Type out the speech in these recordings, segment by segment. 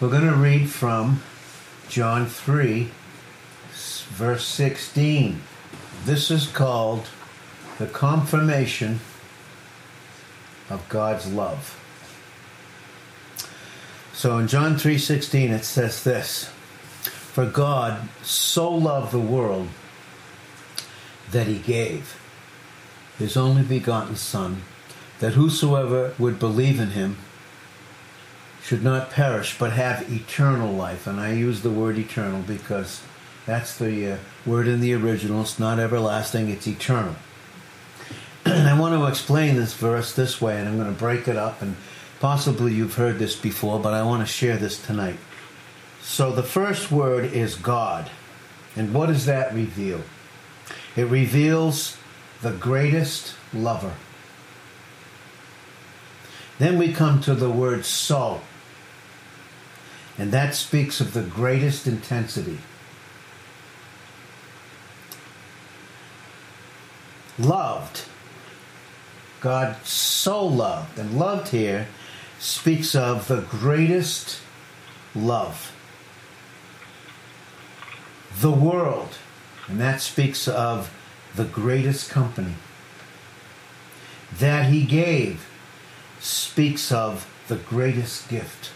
We're going to read from John 3, verse 16. This is called the confirmation of God's love. So in John 3:16 it says this, for God so loved the world that he gave his only begotten son that whosoever would believe in him should not perish but have eternal life and I use the word eternal because that's the uh, word in the original it's not everlasting it's eternal and I want to explain this verse this way and I'm going to break it up and Possibly you've heard this before, but I want to share this tonight. So the first word is God. And what does that reveal? It reveals the greatest lover. Then we come to the word so. And that speaks of the greatest intensity. Loved. God so loved. And loved here speaks of the greatest love. The world, and that speaks of the greatest company. That he gave speaks of the greatest gift.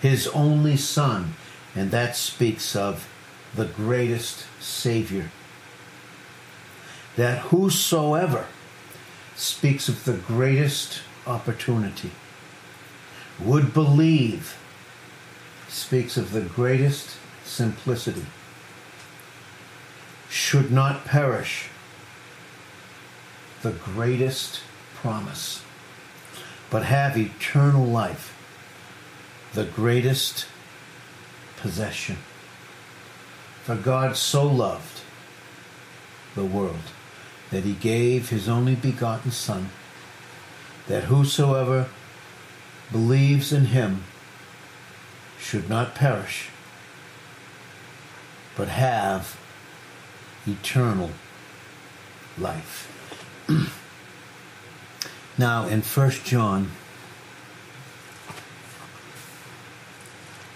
His only Son, and that speaks of the greatest Savior. That whosoever speaks of the greatest opportunity. Would believe speaks of the greatest simplicity. Should not perish, the greatest promise, but have eternal life, the greatest possession. For God so loved the world that he gave his only begotten Son that whosoever believes in him should not perish, but have eternal life. now, in 1 John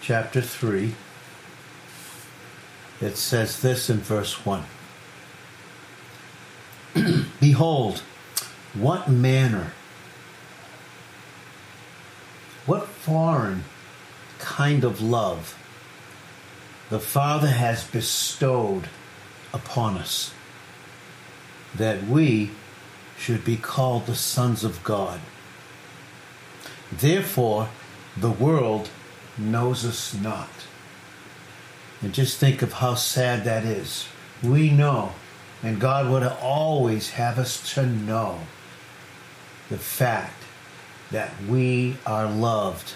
chapter 3, it says this in verse 1 Behold, what manner what foreign kind of love the Father has bestowed upon us that we should be called the sons of God. Therefore, the world knows us not. And just think of how sad that is. We know, and God would always have us to know the fact that we are loved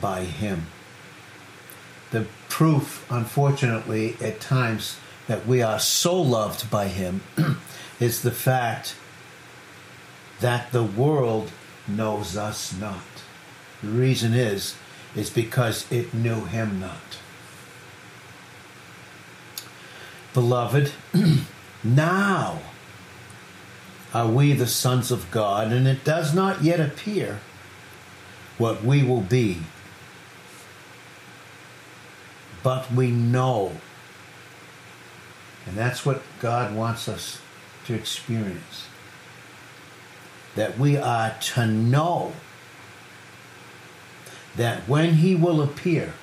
by Him. The proof, unfortunately, at times that we are so loved by Him is the fact that the world knows us not. The reason is, is because it knew Him not. Beloved, now are we the sons of God, and it does not yet appear what we will be. But we know. And that's what God wants us to experience. That we are to know that when He will appear,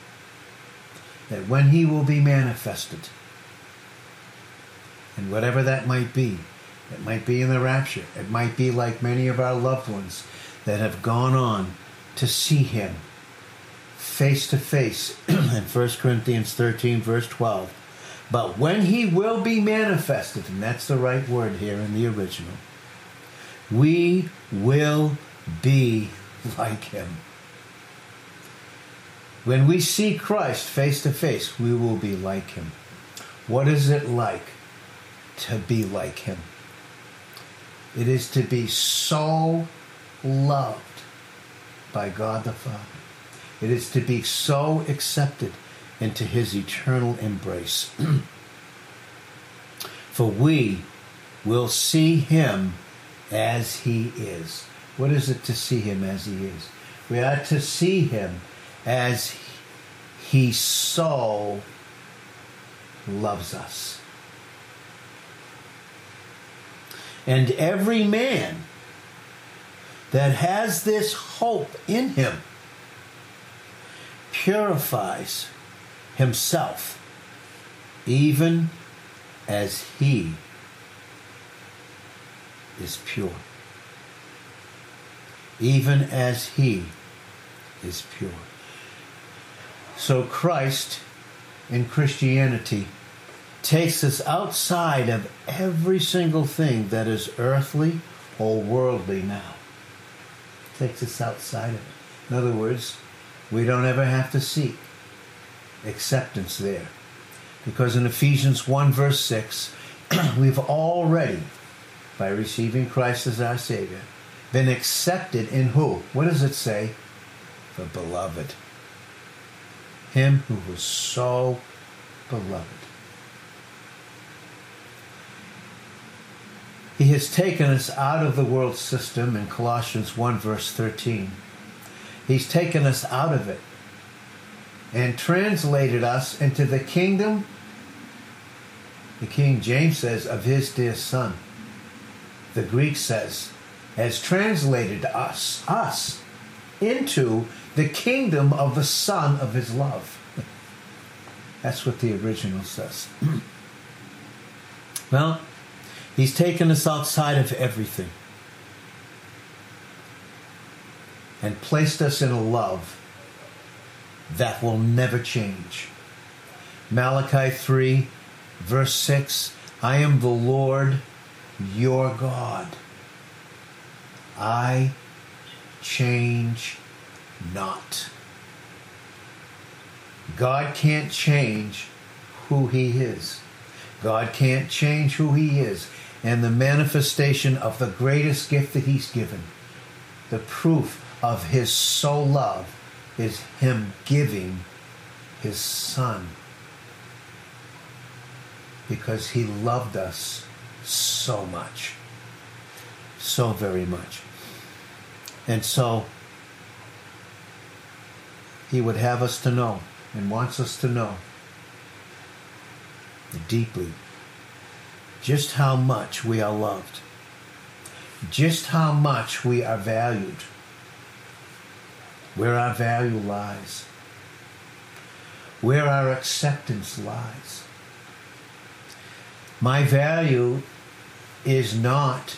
that when He will be manifested, and whatever that might be, it might be in the rapture. It might be like many of our loved ones that have gone on to see him face to face in 1 Corinthians 13, verse 12. But when he will be manifested, and that's the right word here in the original, we will be like him. When we see Christ face to face, we will be like him. What is it like to be like him? It is to be so loved by God the Father. It is to be so accepted into his eternal embrace. For we will see him as he is. What is it to see him as he is? We are to see him as he so loves us. And every man that has this hope in him purifies himself even as he is pure. Even as he is pure. So Christ in Christianity takes us outside of every single thing that is earthly or worldly now. Takes us outside of it. In other words, we don't ever have to seek acceptance there. Because in Ephesians 1, verse 6, we've already, by receiving Christ as our Savior, been accepted in who? What does it say? The beloved. Him who was so beloved. He has taken us out of the world system in Colossians 1, verse 13. He's taken us out of it and translated us into the kingdom, the King James says, of his dear Son. The Greek says, has translated us, us, into the kingdom of the Son of his love. That's what the original says. well, he's taken us outside of everything and placed us in a love that will never change. Malachi 3, verse 6 I am the Lord your God. I change not. God can't change who He is. God can't change who He is. And the manifestation of the greatest gift that He's given, the proof of His so love, is Him giving His Son. Because He loved us so much. So very much. And so, He would have us to know and wants us to know deeply just how much we are loved, just how much we are valued where our value lies, where our acceptance lies. My value is not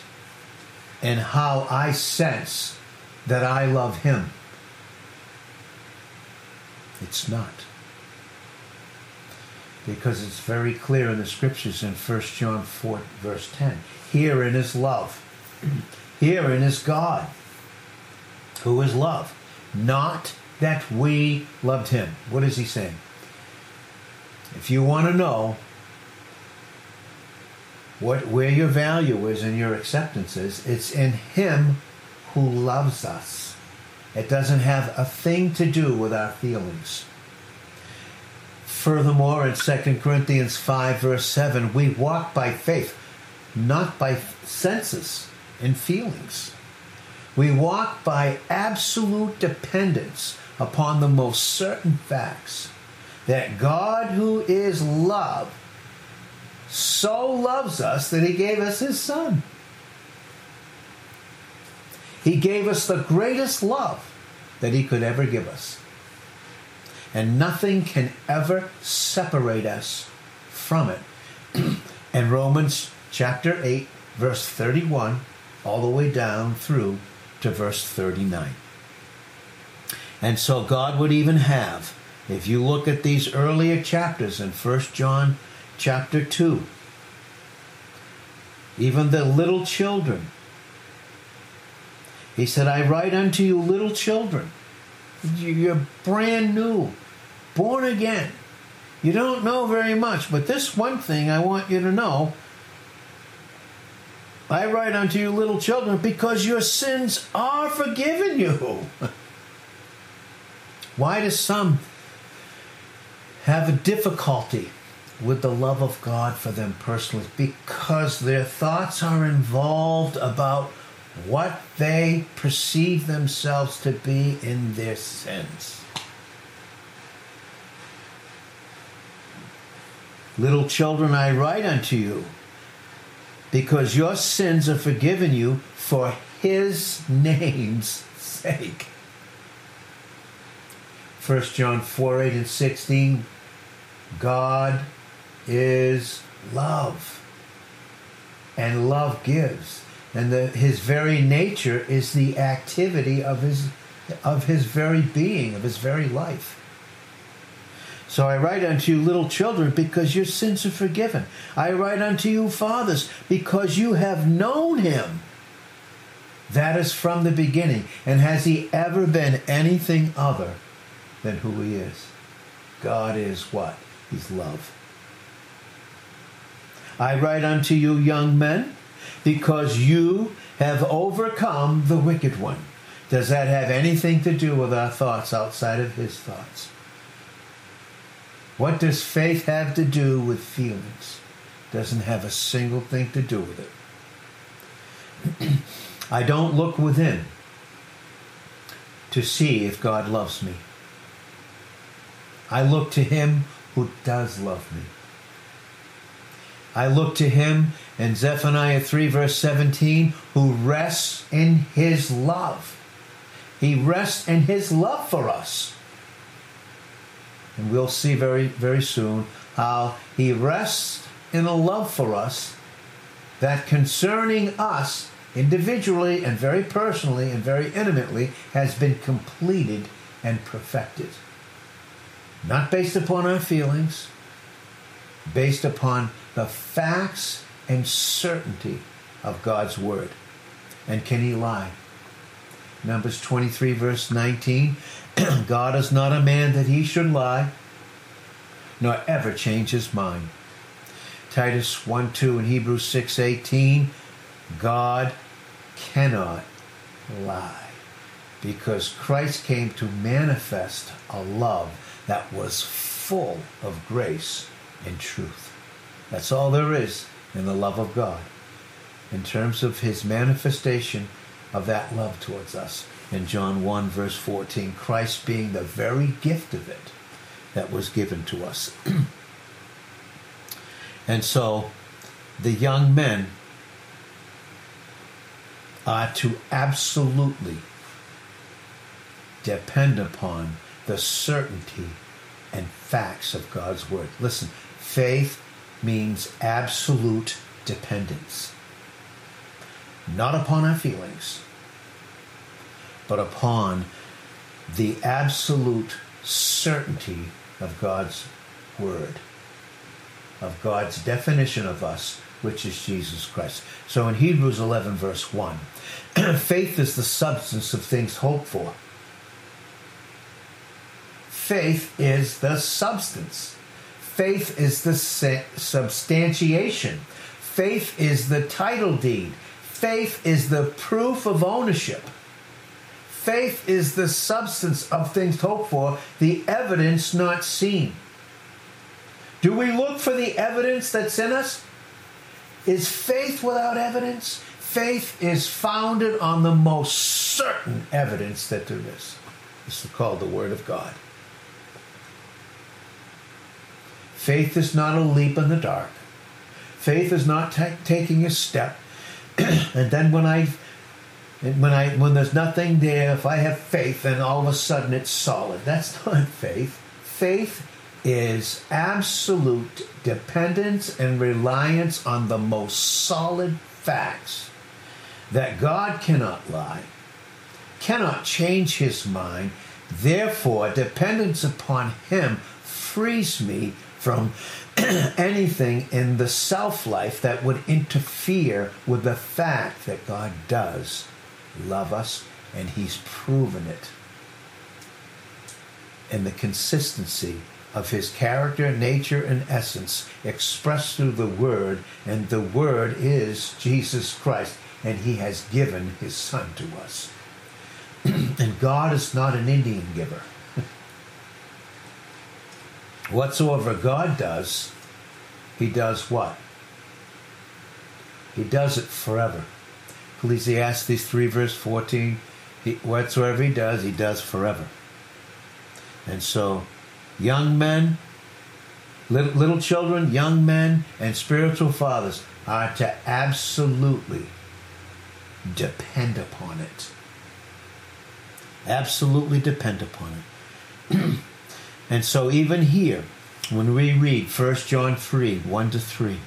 in how I sense that I love Him. It's not. Because it's very clear in the scriptures in 1 John 4, verse 10. Herein is love. Herein is God, who is love. Not that we loved him. What is he saying? If you want to know what where your value is and your acceptance is, it's in him who loves us. It doesn't have a thing to do with our feelings. Furthermore, in 2 Corinthians 5, verse 7, we walk by faith, not by senses and feelings. We walk by absolute dependence upon the most certain facts that God, who is love, so loves us that he gave us his son. He gave us the greatest love that he could ever give us. And nothing can ever separate us from it. and Romans chapter 8, verse 31, all the way down through to verse 39. And so God would even have, if you look at these earlier chapters in 1 John chapter 2, even the little children, he said, I write unto you little children. You're brand new, born again. You don't know very much, but this one thing I want you to know I write unto you, little children, because your sins are forgiven you. Why do some have a difficulty with the love of God for them personally? Because their thoughts are involved about what they perceive themselves to be in their sins. Little children, I write unto you, because your sins are forgiven you for his name's sake. 1 John 4 8 and 16 God is love, and love gives. And the, his very nature is the activity of his, of his very being, of his very life. So I write unto you, little children, because your sins are forgiven. I write unto you, fathers, because you have known him. That is from the beginning. And has he ever been anything other than who he is? God is what? He's love. I write unto you, young men, because you have overcome the wicked one. Does that have anything to do with our thoughts outside of his thoughts? What does faith have to do with feelings? Doesn't have a single thing to do with it. I don't look within to see if God loves me. I look to him who does love me. I look to him in Zephaniah 3, verse 17, who rests in his love. He rests in his love for us. And we'll see very, very soon how he rests in a love for us that concerning us individually and very personally and very intimately has been completed and perfected. Not based upon our feelings, based upon the facts and certainty of God's word. And can he lie? Numbers 23, verse 19 God is not a man that he should lie, nor ever change his mind. Titus 1 2 and Hebrews 6 18 God cannot lie because Christ came to manifest a love that was full of grace and truth. That's all there is in the love of God in terms of his manifestation of that love towards us in John 1, verse 14, Christ being the very gift of it that was given to us. and so the young men are to absolutely depend upon the certainty and facts of God's word. Listen, faith means absolute dependence, not upon our feelings but upon the absolute certainty of God's word, of God's definition of us, which is Jesus Christ. So in Hebrews 11, verse 1, faith is the substance of things hoped for. Faith is the substance. Faith is the substantiation. Faith is the title deed. Faith is the proof of ownership. Faith is the substance of things hoped for, the evidence not seen. Do we look for the evidence that's in us? Is faith without evidence? Faith is founded on the most certain evidence that there is. This is called the Word of God. Faith is not a leap in the dark. Faith is not t- taking a step. and then when I when I when there's nothing there, if I have faith, then all of a sudden it's solid. That's not faith. Faith is absolute dependence and reliance on the most solid facts that God cannot lie, cannot change his mind. Therefore, dependence upon him frees me from anything in the self life that would interfere with the fact that God does love us, and He's proven it in the consistency of His character, nature, and essence expressed through the Word, and the Word is Jesus Christ, and He has given His Son to us. and God is not an Indian giver. Whatsoever God does, He does what? He does it forever. Ecclesiastes 3, verse 14, he, whatsoever he does, he does forever. And so, young men, little, little children, young men, and spiritual fathers are to absolutely depend upon it. Absolutely depend upon it. and so, even here, when we read 1 John 3 1 to 3,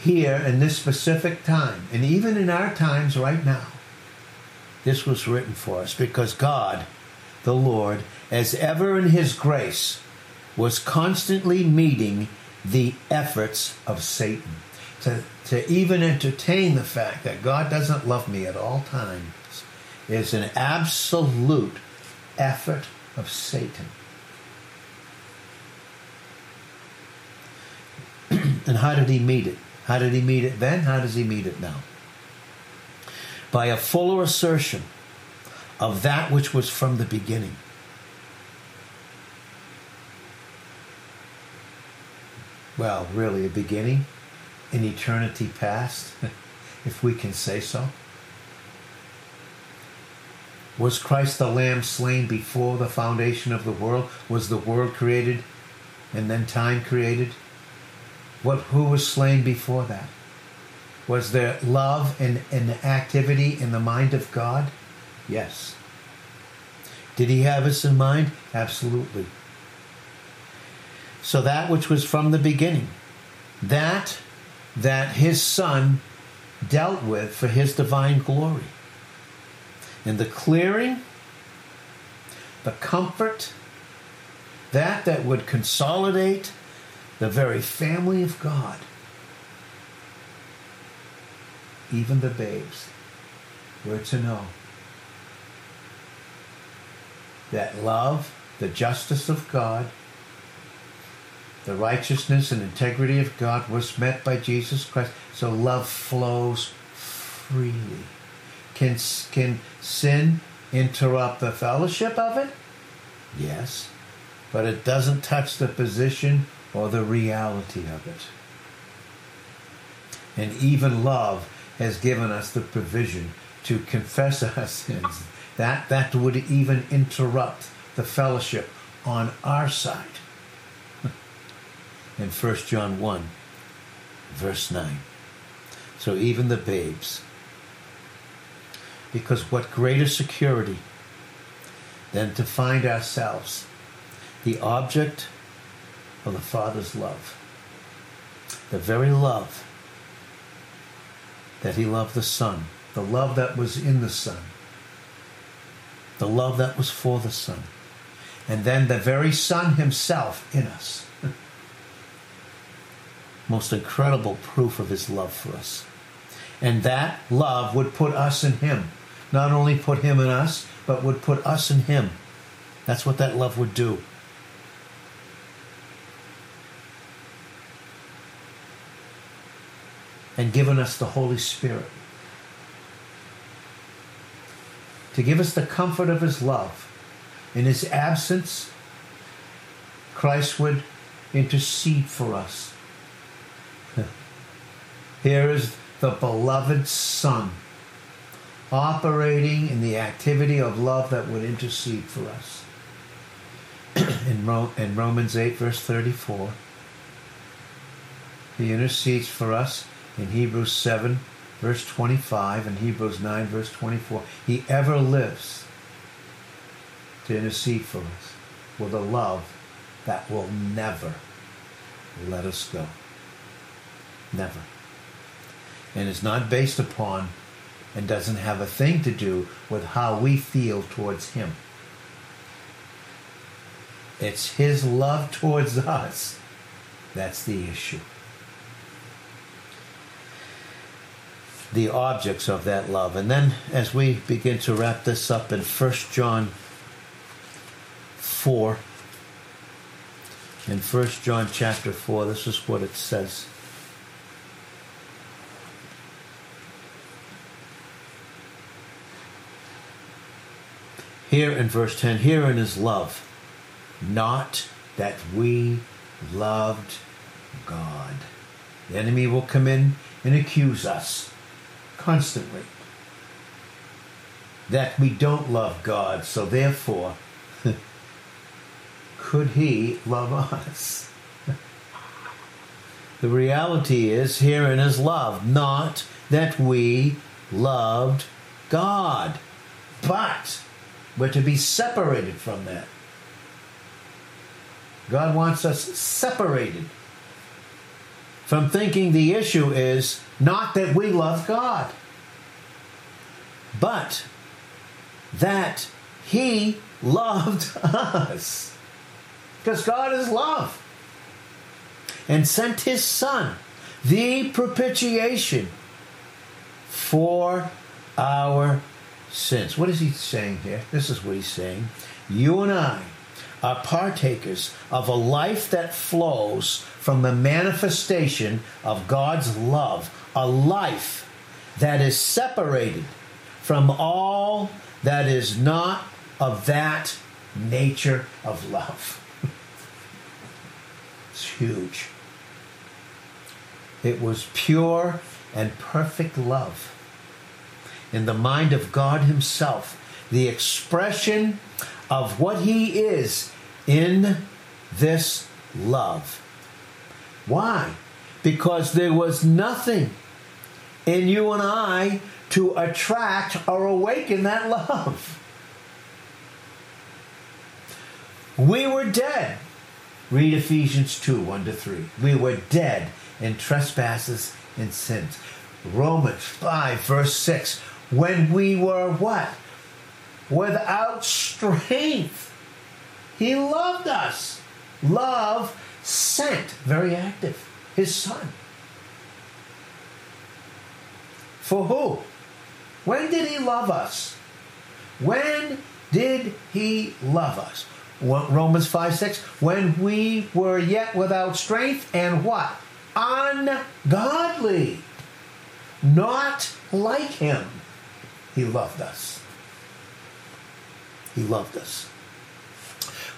here in this specific time, and even in our times right now, this was written for us because God, the Lord, as ever in His grace, was constantly meeting the efforts of Satan. To, to even entertain the fact that God doesn't love me at all times is an absolute effort of Satan. And how did he meet it? How did he meet it then? How does he meet it now? By a fuller assertion of that which was from the beginning. Well, really, a beginning in eternity past, if we can say so. Was Christ the Lamb slain before the foundation of the world? Was the world created and then time created? What, who was slain before that? Was there love and, and activity in the mind of God? Yes. Did he have us in mind? Absolutely. So that which was from the beginning, that that his son dealt with for his divine glory. And the clearing, the comfort, that that would consolidate the very family of God, even the babes, were to know that love, the justice of God, the righteousness and integrity of God was met by Jesus Christ. So love flows freely. Can, can sin interrupt the fellowship of it? Yes. But it doesn't touch the position or the reality of it. And even love has given us the provision to confess our sins. That, that would even interrupt the fellowship on our side. In 1 John 1, verse 9. So even the babes. Because what greater security than to find ourselves the object of the Father's love. The very love that He loved the Son, the love that was in the Son, the love that was for the Son, and then the very Son Himself in us. Most incredible proof of His love for us. And that love would put us in Him. Not only put Him in us, but would put us in Him. That's what that love would do. And given us the Holy Spirit to give us the comfort of His love. In His absence, Christ would intercede for us. Here is the beloved Son operating in the activity of love that would intercede for us. in, in Romans 8, verse 34, He intercedes for us in Hebrews 7, verse 25, and Hebrews 9, verse 24. He ever lives to intercede for us with a love that will never let us go. Never. And is not based upon and doesn't have a thing to do with how we feel towards Him. It's His love towards us that's the issue. The objects of that love. And then as we begin to wrap this up in 1 John 4, in 1 John chapter 4, this is what it says. Here in verse 10, herein is love, not that we loved God. The enemy will come in and accuse us constantly. that we don't love God, so therefore, could He love us? the reality is, herein is love, not that we loved God, but we're to be separated from that. God wants us separated from thinking the issue is not that we love God, but that He loved us. Because God is love. And sent His Son, the propitiation for our sins. What is He saying here? This is what He's saying. You and I are partakers of a life that flows from the manifestation of God's love, a life that is separated from all that is not of that nature of love. it's huge. It was pure and perfect love in the mind of God Himself, the expression of what He is in this love. Why? Because there was nothing in you and I to attract or awaken that love. We were dead. Read Ephesians 2 1 to 3. We were dead in trespasses and sins. Romans 5, verse 6. When we were what? Without strength. He loved us. Love sent, very active, his son. For who? When did he love us? When did he love us? Romans 5 6. When we were yet without strength and what? Ungodly. Not like him. He loved us. He loved us.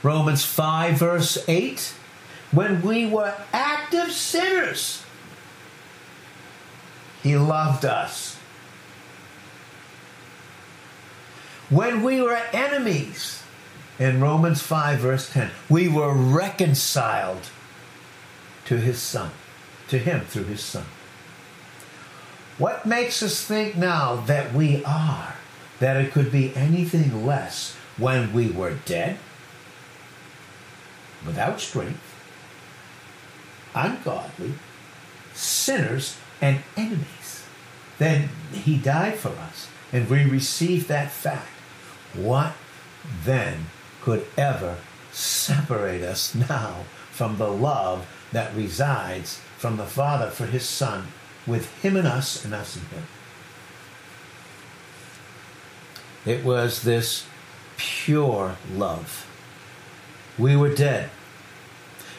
Romans 5, verse 8. When we were active sinners, he loved us. When we were enemies, in Romans 5, verse 10, we were reconciled to his Son, to him through his Son. What makes us think now that we are, that it could be anything less when we were dead, without strength, ungodly, sinners, and enemies? Then he died for us, and we receive that fact. What then could ever separate us now from the love that resides from the Father for his Son, with him and us, and us and him? It was this pure love. We were dead,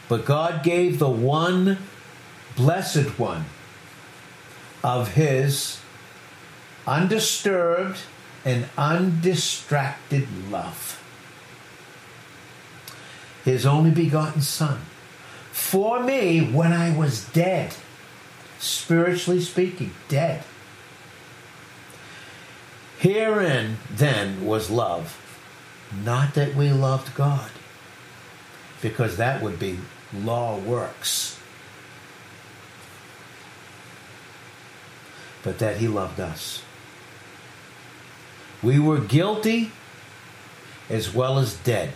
but God gave the one blessed one of his undisturbed and undistracted love. His only begotten Son. For me, when I was dead, spiritually speaking, dead. Herein then was love. Not that we loved God, because that would be law works, but that He loved us. We were guilty as well as dead.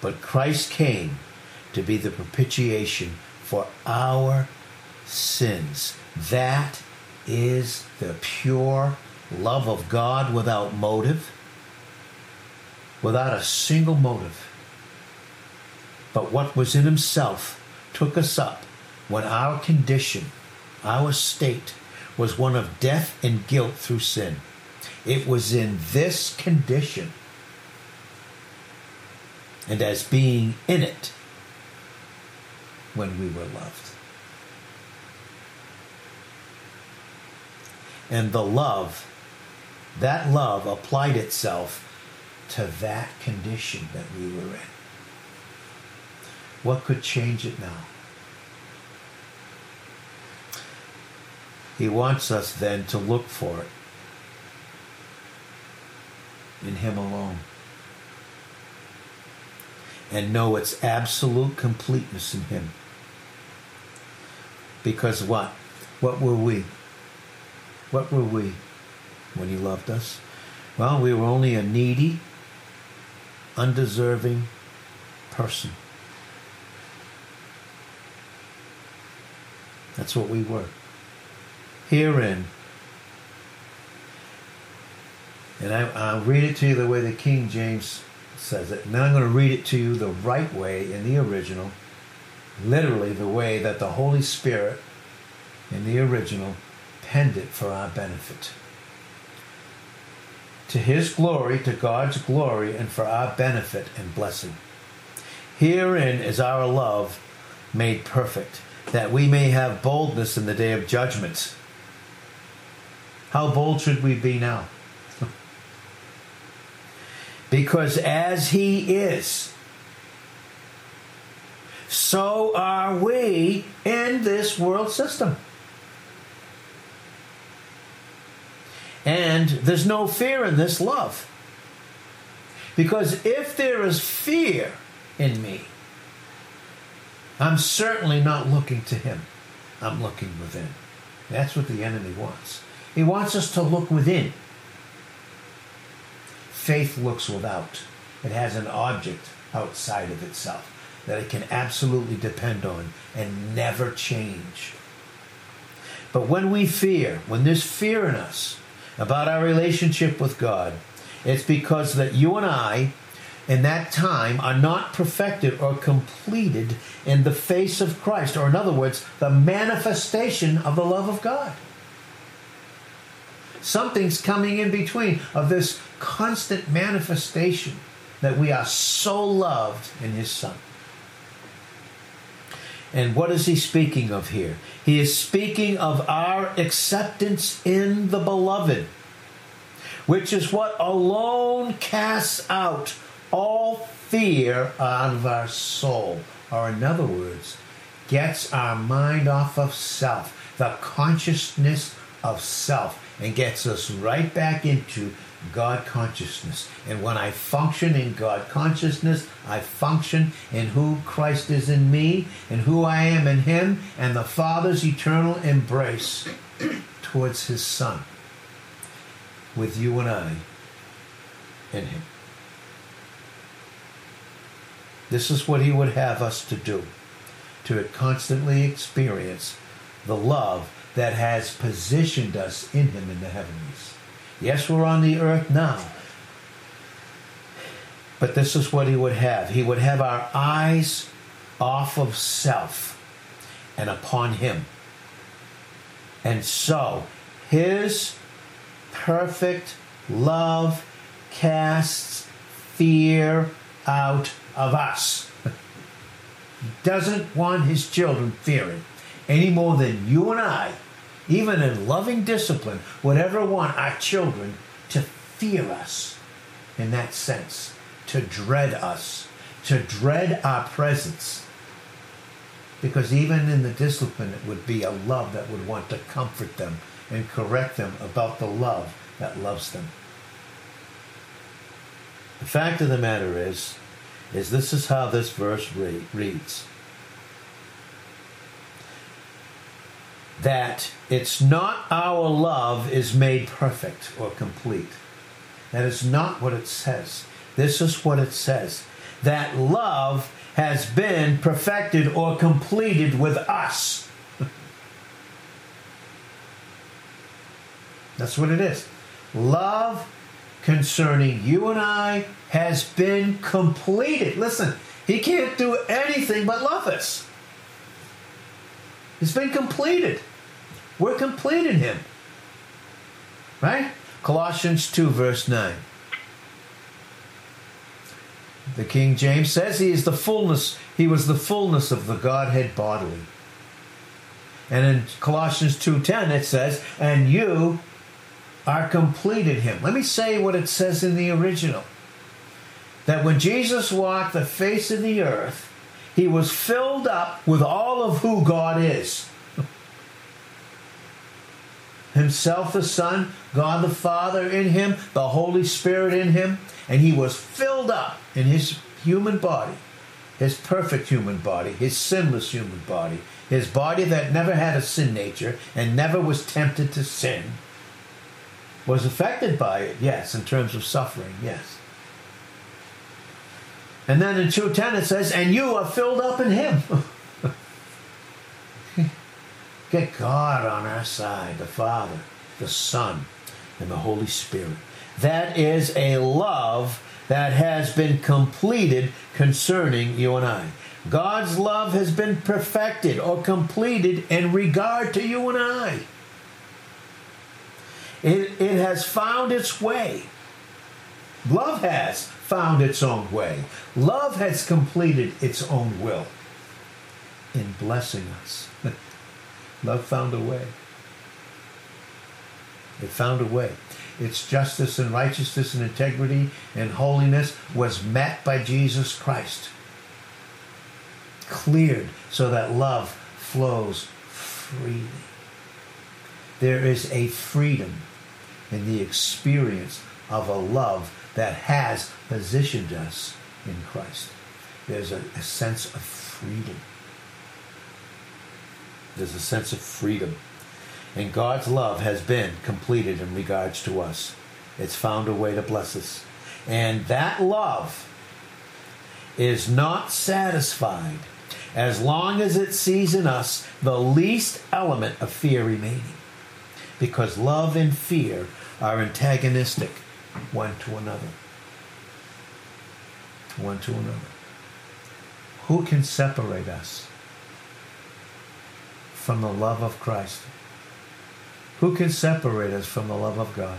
But Christ came to be the propitiation for our sins. That is the pure love of God without motive, without a single motive. But what was in Himself took us up when our condition, our state, was one of death and guilt through sin. It was in this condition and as being in it when we were loved. And the love, that love applied itself to that condition that we were in. What could change it now? He wants us then to look for it in Him alone. And know its absolute completeness in Him. Because what? What were we? What were we when He loved us? Well, we were only a needy, undeserving person. That's what we were. Herein, and I, will read it to you the way the King James says it. And then I'm going to read it to you the right way in the original, literally the way that the Holy Spirit in the original penned it for our benefit. To His glory, to God's glory, and for our benefit and blessing. Herein is our love made perfect, that we may have boldness in the day of judgment. How bold should we be now? because as He is, so are we in this world system. And there's no fear in this love. Because if there is fear, in me. I'm certainly not looking to him. I'm looking within. That's what the enemy wants. He wants us to look within. Faith looks without. It has an object outside of itself that it can absolutely depend on and never change. But when we fear, when there's fear in us about our relationship with God, it's because that you and I in that time are not perfected or completed in the face of Christ, or in other words, the manifestation of the love of God. Something's coming in between of this constant manifestation that we are so loved in His Son. And what is he speaking of here? He is speaking of our acceptance in the beloved, which is what alone casts out all fear out of our soul, or in other words, gets our mind off of self, the consciousness of self, and gets us right back into God consciousness. And when I function in God consciousness, I function in who Christ is in me and who I am in Him and the Father's eternal embrace towards His Son with you and I in Him. This is what He would have us to do to constantly experience the love that has positioned us in Him in the heavenlies. Yes, we're on the earth now, but this is what He would have. He would have our eyes off of self and upon Him. And so, His perfect love casts fear out of us. he doesn't want his children fearing any more than you and I, even in loving discipline, would ever want our children to fear us in that sense, to dread us, to dread our presence. Because even in the discipline, it would be a love that would want to comfort them and correct them about the love that loves them. The fact of the matter is, is this is how this verse re- reads. That it's not our love is made perfect or complete. That is not what it says. This is what it says. That love has been perfected or completed with us. That's what it is. Love concerning you and I has been completed. Listen, he can't do anything but love us. It's been completed. We're complete in him. Right? Colossians 2, verse 9. The King James says he is the fullness, he was the fullness of the Godhead bodily. And in Colossians 2:10 it says, "And you are complete in him. Let me say what it says in the original. That when Jesus walked the face of the earth, he was filled up with all of who God is. Himself the Son, God the Father in him, the Holy Spirit in him, and he was filled up in his human body, his perfect human body, his sinless human body, his body that never had a sin nature and never was tempted to sin, was affected by it, yes, in terms of suffering, yes. And then in 2.10 it says, and you are filled up in him. Get God on our side, the Father, the Son, and the Holy Spirit. That is a love that has been completed concerning you and I. God's love has been perfected or completed in regard to you and I. It, it has found its way. Love has found its own way. Love has completed its own will in blessing us. Love found a way. It found a way. Its justice and righteousness and integrity and holiness was met by Jesus Christ. Cleared so that love flows freely. There is a freedom in the experience of a love that has positioned us in Christ. There's a, a sense of freedom. There's a sense of freedom. And God's love has been completed in regards to us. It's found a way to bless us. And that love is not satisfied as long as it sees in us the least element of fear remaining. Because love and fear are antagonistic one to another. One to another. Who can separate us from the love of Christ? Who can separate us from the love of God?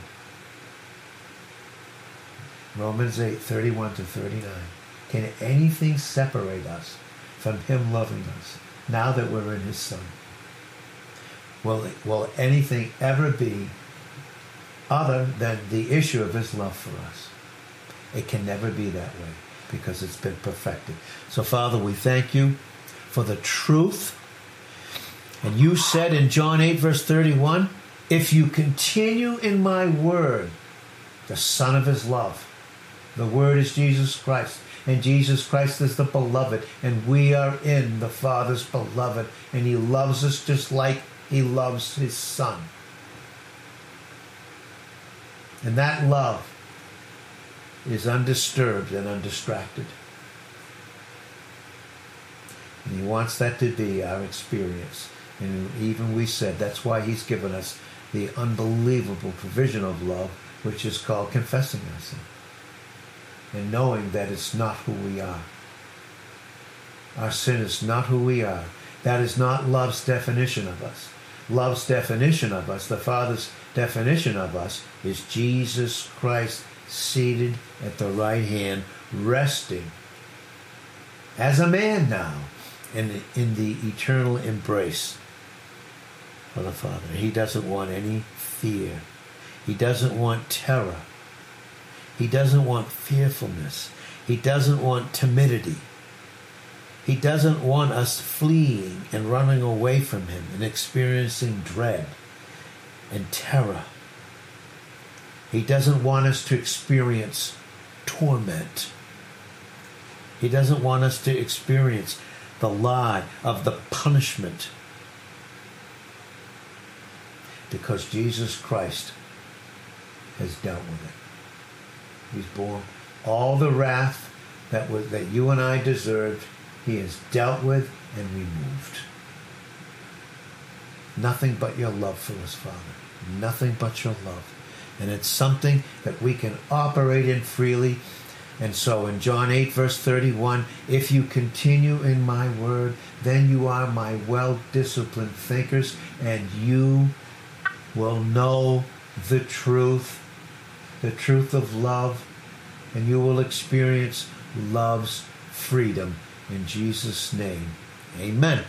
Romans 8, 31 to 39. Can anything separate us from Him loving us now that we're in His Son? Will, will anything ever be other than the issue of His love for us? It can never be that way because it's been perfected. So, Father, we thank you for the truth and you said in John 8, verse 31, if you continue in my word, the Son of his love, the word is Jesus Christ, and Jesus Christ is the beloved, and we are in the Father's beloved, and he loves us just like he loves his Son. And that love is undisturbed and undistracted. And he wants that to be our experience. And even we said that's why he's given us the unbelievable provision of love, which is called confessing our sin. And knowing that it's not who we are. Our sin is not who we are. That is not love's definition of us. Love's definition of us, the Father's definition of us, is Jesus Christ seated at the right hand, resting as a man now in the, in the eternal embrace for the Father. He doesn't want any fear. He doesn't want terror. He doesn't want fearfulness. He doesn't want timidity. He doesn't want us fleeing and running away from Him and experiencing dread and terror. He doesn't want us to experience torment. He doesn't want us to experience the lie of the punishment because Jesus Christ has dealt with it. He's borne all the wrath that was that you and I deserved. He has dealt with and removed. Nothing but your love for us, Father. Nothing but your love. And it's something that we can operate in freely. And so in John 8, verse 31, if you continue in my word, then you are my well disciplined thinkers, and you will know the truth, the truth of love, and you will experience love's freedom. In Jesus' name, amen.